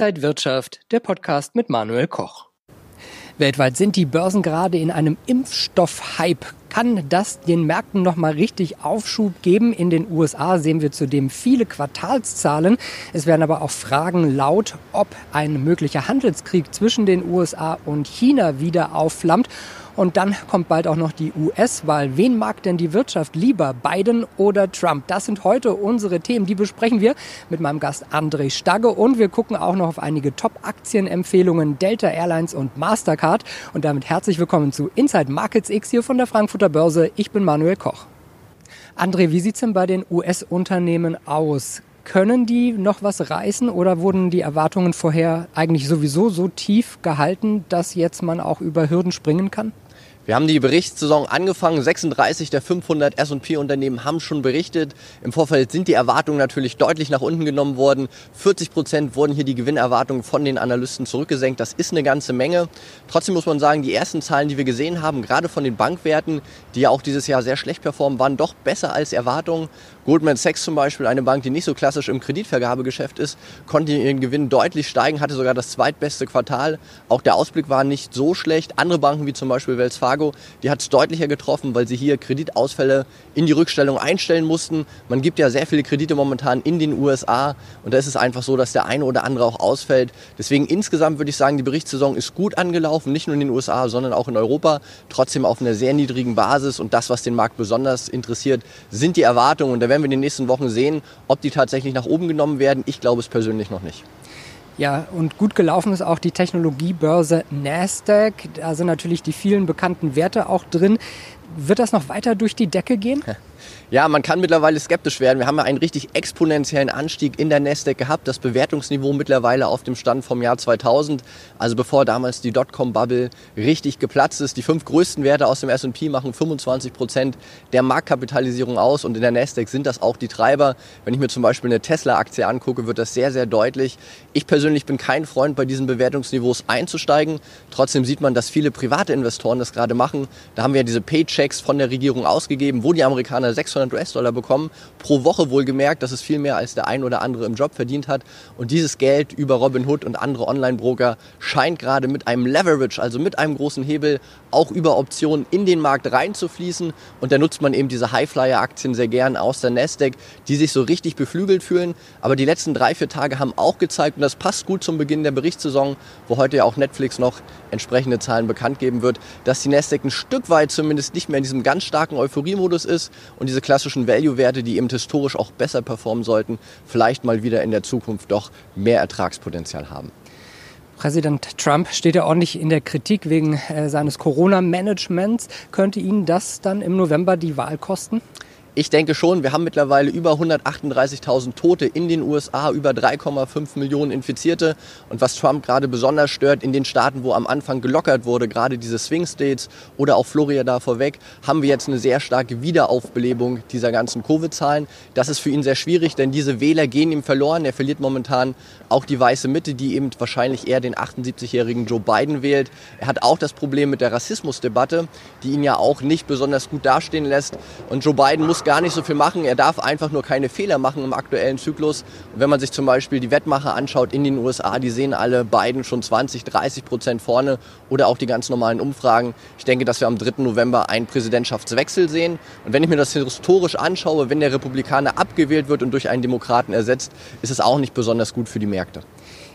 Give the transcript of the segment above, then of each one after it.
Inside Wirtschaft, der Podcast mit Manuel Koch. Weltweit sind die Börsen gerade in einem Impfstoff-Hype. Kann das den Märkten nochmal richtig Aufschub geben? In den USA sehen wir zudem viele Quartalszahlen. Es werden aber auch Fragen laut, ob ein möglicher Handelskrieg zwischen den USA und China wieder aufflammt und dann kommt bald auch noch die US-Wahl. Wen mag denn die Wirtschaft lieber, Biden oder Trump? Das sind heute unsere Themen. Die besprechen wir mit meinem Gast André Stagge und wir gucken auch noch auf einige Top-Aktienempfehlungen Delta Airlines und Mastercard. Und damit herzlich willkommen zu Inside Markets X hier von der Frankfurter Börse. Ich bin Manuel Koch. André, wie sieht es denn bei den US-Unternehmen aus? Können die noch was reißen oder wurden die Erwartungen vorher eigentlich sowieso so tief gehalten, dass jetzt man auch über Hürden springen kann? Wir haben die Berichtssaison angefangen. 36 der 500 S&P-Unternehmen haben schon berichtet. Im Vorfeld sind die Erwartungen natürlich deutlich nach unten genommen worden. 40 Prozent wurden hier die Gewinnerwartungen von den Analysten zurückgesenkt. Das ist eine ganze Menge. Trotzdem muss man sagen, die ersten Zahlen, die wir gesehen haben, gerade von den Bankwerten, die ja auch dieses Jahr sehr schlecht performen, waren doch besser als Erwartungen. Goldman Sachs zum Beispiel, eine Bank, die nicht so klassisch im Kreditvergabegeschäft ist, konnte ihren Gewinn deutlich steigen, hatte sogar das zweitbeste Quartal. Auch der Ausblick war nicht so schlecht. Andere Banken wie zum Beispiel Wells Fargo die hat es deutlicher getroffen, weil sie hier Kreditausfälle in die Rückstellung einstellen mussten. Man gibt ja sehr viele Kredite momentan in den USA und da ist es einfach so, dass der eine oder andere auch ausfällt. Deswegen insgesamt würde ich sagen, die Berichtssaison ist gut angelaufen, nicht nur in den USA, sondern auch in Europa. Trotzdem auf einer sehr niedrigen Basis und das, was den Markt besonders interessiert, sind die Erwartungen. Und da werden wir in den nächsten Wochen sehen, ob die tatsächlich nach oben genommen werden. Ich glaube es persönlich noch nicht. Ja, und gut gelaufen ist auch die Technologiebörse Nasdaq. Da sind natürlich die vielen bekannten Werte auch drin. Wird das noch weiter durch die Decke gehen? Ja, man kann mittlerweile skeptisch werden. Wir haben ja einen richtig exponentiellen Anstieg in der Nasdaq gehabt. Das Bewertungsniveau mittlerweile auf dem Stand vom Jahr 2000. Also bevor damals die Dotcom-Bubble richtig geplatzt ist. Die fünf größten Werte aus dem S&P machen 25 Prozent der Marktkapitalisierung aus. Und in der Nasdaq sind das auch die Treiber. Wenn ich mir zum Beispiel eine Tesla-Aktie angucke, wird das sehr, sehr deutlich. Ich persönlich bin kein Freund, bei diesen Bewertungsniveaus einzusteigen. Trotzdem sieht man, dass viele private Investoren das gerade machen. Da haben wir ja diese Paychecks von der Regierung ausgegeben, wo die Amerikaner 600 600 US-Dollar bekommen, pro Woche wohlgemerkt. Das ist viel mehr, als der ein oder andere im Job verdient hat. Und dieses Geld über Robinhood und andere Online-Broker scheint gerade mit einem Leverage, also mit einem großen Hebel, auch über Optionen in den Markt reinzufließen. Und da nutzt man eben diese Highflyer-Aktien sehr gern aus der Nasdaq, die sich so richtig beflügelt fühlen. Aber die letzten drei, vier Tage haben auch gezeigt, und das passt gut zum Beginn der Berichtssaison, wo heute ja auch Netflix noch entsprechende Zahlen bekannt geben wird, dass die Nasdaq ein Stück weit zumindest nicht mehr in diesem ganz starken Euphorie-Modus ist und diese klassischen Value-Werte, die eben historisch auch besser performen sollten, vielleicht mal wieder in der Zukunft doch mehr Ertragspotenzial haben. Präsident Trump steht ja ordentlich in der Kritik wegen äh, seines Corona-Managements. Könnte Ihnen das dann im November die Wahl kosten? Ich denke schon, wir haben mittlerweile über 138.000 Tote in den USA, über 3,5 Millionen Infizierte. Und was Trump gerade besonders stört, in den Staaten, wo am Anfang gelockert wurde, gerade diese Swing States oder auch Florida vorweg, haben wir jetzt eine sehr starke Wiederaufbelebung dieser ganzen Covid-Zahlen. Das ist für ihn sehr schwierig, denn diese Wähler gehen ihm verloren. Er verliert momentan auch die weiße Mitte, die eben wahrscheinlich eher den 78-jährigen Joe Biden wählt. Er hat auch das Problem mit der Rassismusdebatte, die ihn ja auch nicht besonders gut dastehen lässt. Und Joe Biden muss gar nicht so viel machen. Er darf einfach nur keine Fehler machen im aktuellen Zyklus. Und wenn man sich zum Beispiel die Wettmacher anschaut in den USA, die sehen alle beiden schon 20, 30 Prozent vorne oder auch die ganz normalen Umfragen. Ich denke, dass wir am 3. November einen Präsidentschaftswechsel sehen. Und wenn ich mir das historisch anschaue, wenn der Republikaner abgewählt wird und durch einen Demokraten ersetzt, ist es auch nicht besonders gut für die Märkte.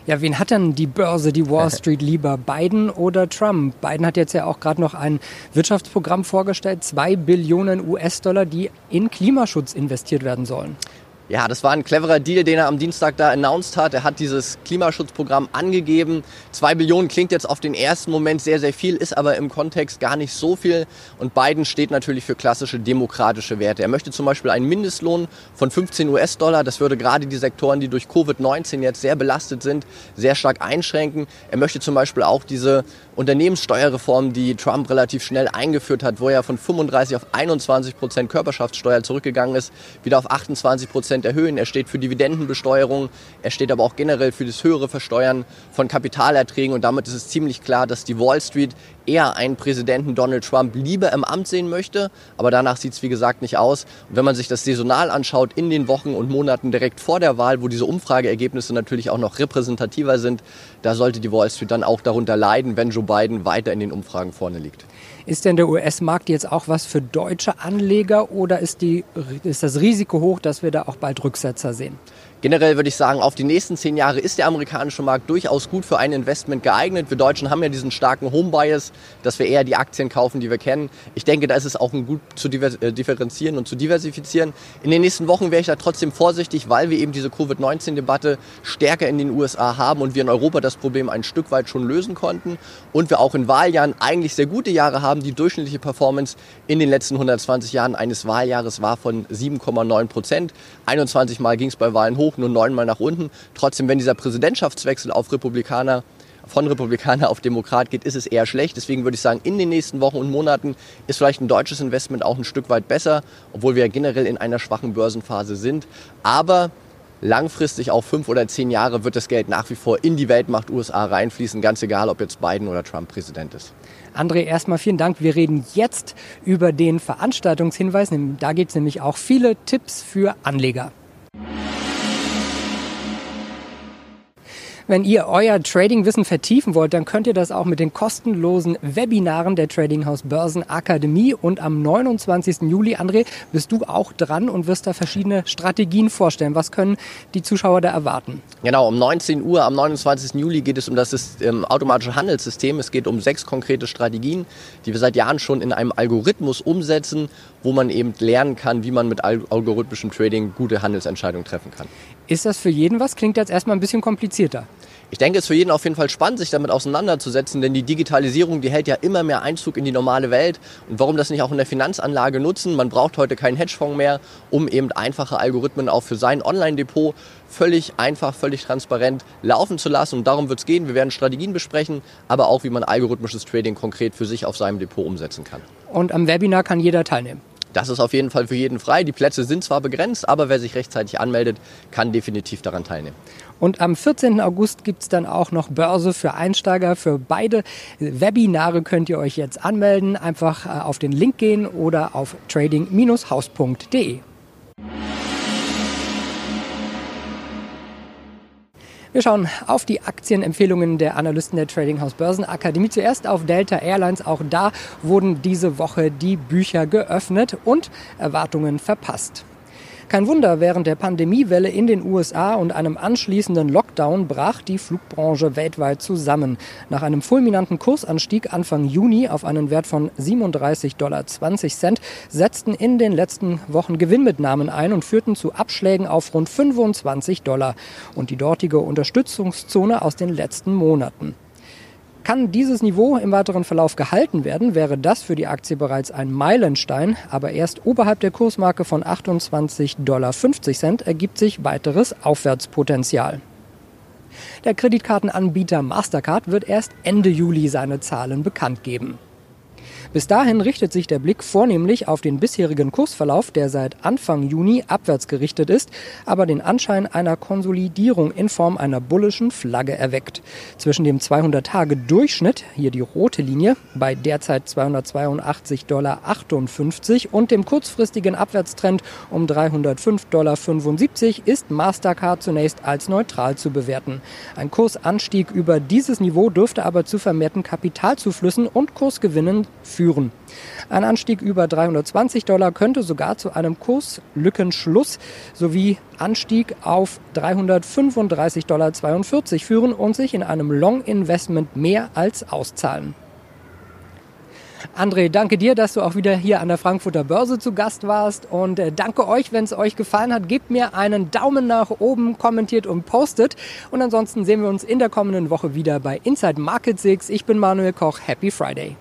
Ja, wen hat denn die Börse, die Wall Street lieber? Biden oder Trump? Biden hat jetzt ja auch gerade noch ein Wirtschaftsprogramm vorgestellt, zwei Billionen US-Dollar, die in Klimaschutz investiert werden sollen. Ja, das war ein cleverer Deal, den er am Dienstag da announced hat. Er hat dieses Klimaschutzprogramm angegeben. Zwei Billionen klingt jetzt auf den ersten Moment sehr, sehr viel, ist aber im Kontext gar nicht so viel. Und Biden steht natürlich für klassische demokratische Werte. Er möchte zum Beispiel einen Mindestlohn von 15 US-Dollar. Das würde gerade die Sektoren, die durch Covid-19 jetzt sehr belastet sind, sehr stark einschränken. Er möchte zum Beispiel auch diese Unternehmenssteuerreform, die Trump relativ schnell eingeführt hat, wo er von 35 auf 21 Prozent Körperschaftssteuer zurückgegangen ist, wieder auf 28 Prozent Prozent erhöhen. Er steht für Dividendenbesteuerung. Er steht aber auch generell für das höhere Versteuern von Kapitalerträgen. Und damit ist es ziemlich klar, dass die Wall Street eher einen Präsidenten Donald Trump lieber im Amt sehen möchte. Aber danach sieht es, wie gesagt, nicht aus. Und wenn man sich das saisonal anschaut, in den Wochen und Monaten direkt vor der Wahl, wo diese Umfrageergebnisse natürlich auch noch repräsentativer sind, da sollte die Wall Street dann auch darunter leiden, wenn Joe Biden weiter in den Umfragen vorne liegt. Ist denn der US-Markt jetzt auch was für deutsche Anleger oder ist, die, ist das Risiko hoch, dass wir da auch bald Rücksetzer sehen? Generell würde ich sagen, auf die nächsten zehn Jahre ist der amerikanische Markt durchaus gut für ein Investment geeignet. Wir Deutschen haben ja diesen starken Home-Bias, dass wir eher die Aktien kaufen, die wir kennen. Ich denke, da ist es auch gut zu äh, differenzieren und zu diversifizieren. In den nächsten Wochen wäre ich da trotzdem vorsichtig, weil wir eben diese Covid-19-Debatte stärker in den USA haben und wir in Europa das Problem ein Stück weit schon lösen konnten. Und wir auch in Wahljahren eigentlich sehr gute Jahre haben. Die durchschnittliche Performance in den letzten 120 Jahren eines Wahljahres war von 7,9 Prozent. 21 Mal ging es bei Wahlen hoch hoch, nur neunmal nach unten. Trotzdem, wenn dieser Präsidentschaftswechsel auf Republikaner von Republikaner auf Demokrat geht, ist es eher schlecht. Deswegen würde ich sagen, in den nächsten Wochen und Monaten ist vielleicht ein deutsches Investment auch ein Stück weit besser, obwohl wir ja generell in einer schwachen Börsenphase sind. Aber langfristig, auch fünf oder zehn Jahre, wird das Geld nach wie vor in die Weltmacht USA reinfließen, ganz egal, ob jetzt Biden oder Trump Präsident ist. André, erstmal vielen Dank. Wir reden jetzt über den Veranstaltungshinweis. Da geht es nämlich auch viele Tipps für Anleger. Wenn ihr euer Tradingwissen vertiefen wollt, dann könnt ihr das auch mit den kostenlosen Webinaren der Trading House Börsen Akademie. Und am 29. Juli, André, bist du auch dran und wirst da verschiedene Strategien vorstellen. Was können die Zuschauer da erwarten? Genau, um 19 Uhr am 29. Juli geht es um das ähm, automatische Handelssystem. Es geht um sechs konkrete Strategien, die wir seit Jahren schon in einem Algorithmus umsetzen, wo man eben lernen kann, wie man mit algorithmischem Trading gute Handelsentscheidungen treffen kann. Ist das für jeden was? Klingt jetzt erstmal ein bisschen komplizierter. Ich denke, es ist für jeden auf jeden Fall spannend, sich damit auseinanderzusetzen, denn die Digitalisierung, die hält ja immer mehr Einzug in die normale Welt. Und warum das nicht auch in der Finanzanlage nutzen? Man braucht heute keinen Hedgefonds mehr, um eben einfache Algorithmen auch für sein Online-Depot völlig einfach, völlig transparent laufen zu lassen. Und darum wird es gehen. Wir werden Strategien besprechen, aber auch, wie man algorithmisches Trading konkret für sich auf seinem Depot umsetzen kann. Und am Webinar kann jeder teilnehmen. Das ist auf jeden Fall für jeden frei. Die Plätze sind zwar begrenzt, aber wer sich rechtzeitig anmeldet, kann definitiv daran teilnehmen. Und am 14. August gibt es dann auch noch Börse für Einsteiger. Für beide Webinare könnt ihr euch jetzt anmelden. Einfach äh, auf den Link gehen oder auf trading-haus.de. Wir schauen auf die Aktienempfehlungen der Analysten der Trading House Börsenakademie. Zuerst auf Delta Airlines. Auch da wurden diese Woche die Bücher geöffnet und Erwartungen verpasst. Kein Wunder, während der Pandemiewelle in den USA und einem anschließenden Lockdown brach die Flugbranche weltweit zusammen. Nach einem fulminanten Kursanstieg Anfang Juni auf einen Wert von 37,20 Dollar setzten in den letzten Wochen Gewinnmitnahmen ein und führten zu Abschlägen auf rund 25 Dollar und die dortige Unterstützungszone aus den letzten Monaten. Kann dieses Niveau im weiteren Verlauf gehalten werden, wäre das für die Aktie bereits ein Meilenstein, aber erst oberhalb der Kursmarke von 28,50 Dollar ergibt sich weiteres Aufwärtspotenzial. Der Kreditkartenanbieter Mastercard wird erst Ende Juli seine Zahlen bekannt geben. Bis dahin richtet sich der Blick vornehmlich auf den bisherigen Kursverlauf, der seit Anfang Juni abwärts gerichtet ist, aber den Anschein einer Konsolidierung in Form einer bullischen Flagge erweckt. Zwischen dem 200-Tage-Durchschnitt, hier die rote Linie, bei derzeit 282,58 Dollar und dem kurzfristigen Abwärtstrend um 305,75 Dollar ist Mastercard zunächst als neutral zu bewerten. Ein Kursanstieg über dieses Niveau dürfte aber zu vermehrten Kapitalzuflüssen und Kursgewinnen führen. Ein Anstieg über 320 Dollar könnte sogar zu einem Kurslückenschluss sowie Anstieg auf 335,42 Dollar führen und sich in einem Long-Investment mehr als auszahlen. André, danke dir, dass du auch wieder hier an der Frankfurter Börse zu Gast warst und äh, danke euch, wenn es euch gefallen hat, gebt mir einen Daumen nach oben, kommentiert und postet und ansonsten sehen wir uns in der kommenden Woche wieder bei Inside Market 6. Ich bin Manuel Koch, Happy Friday.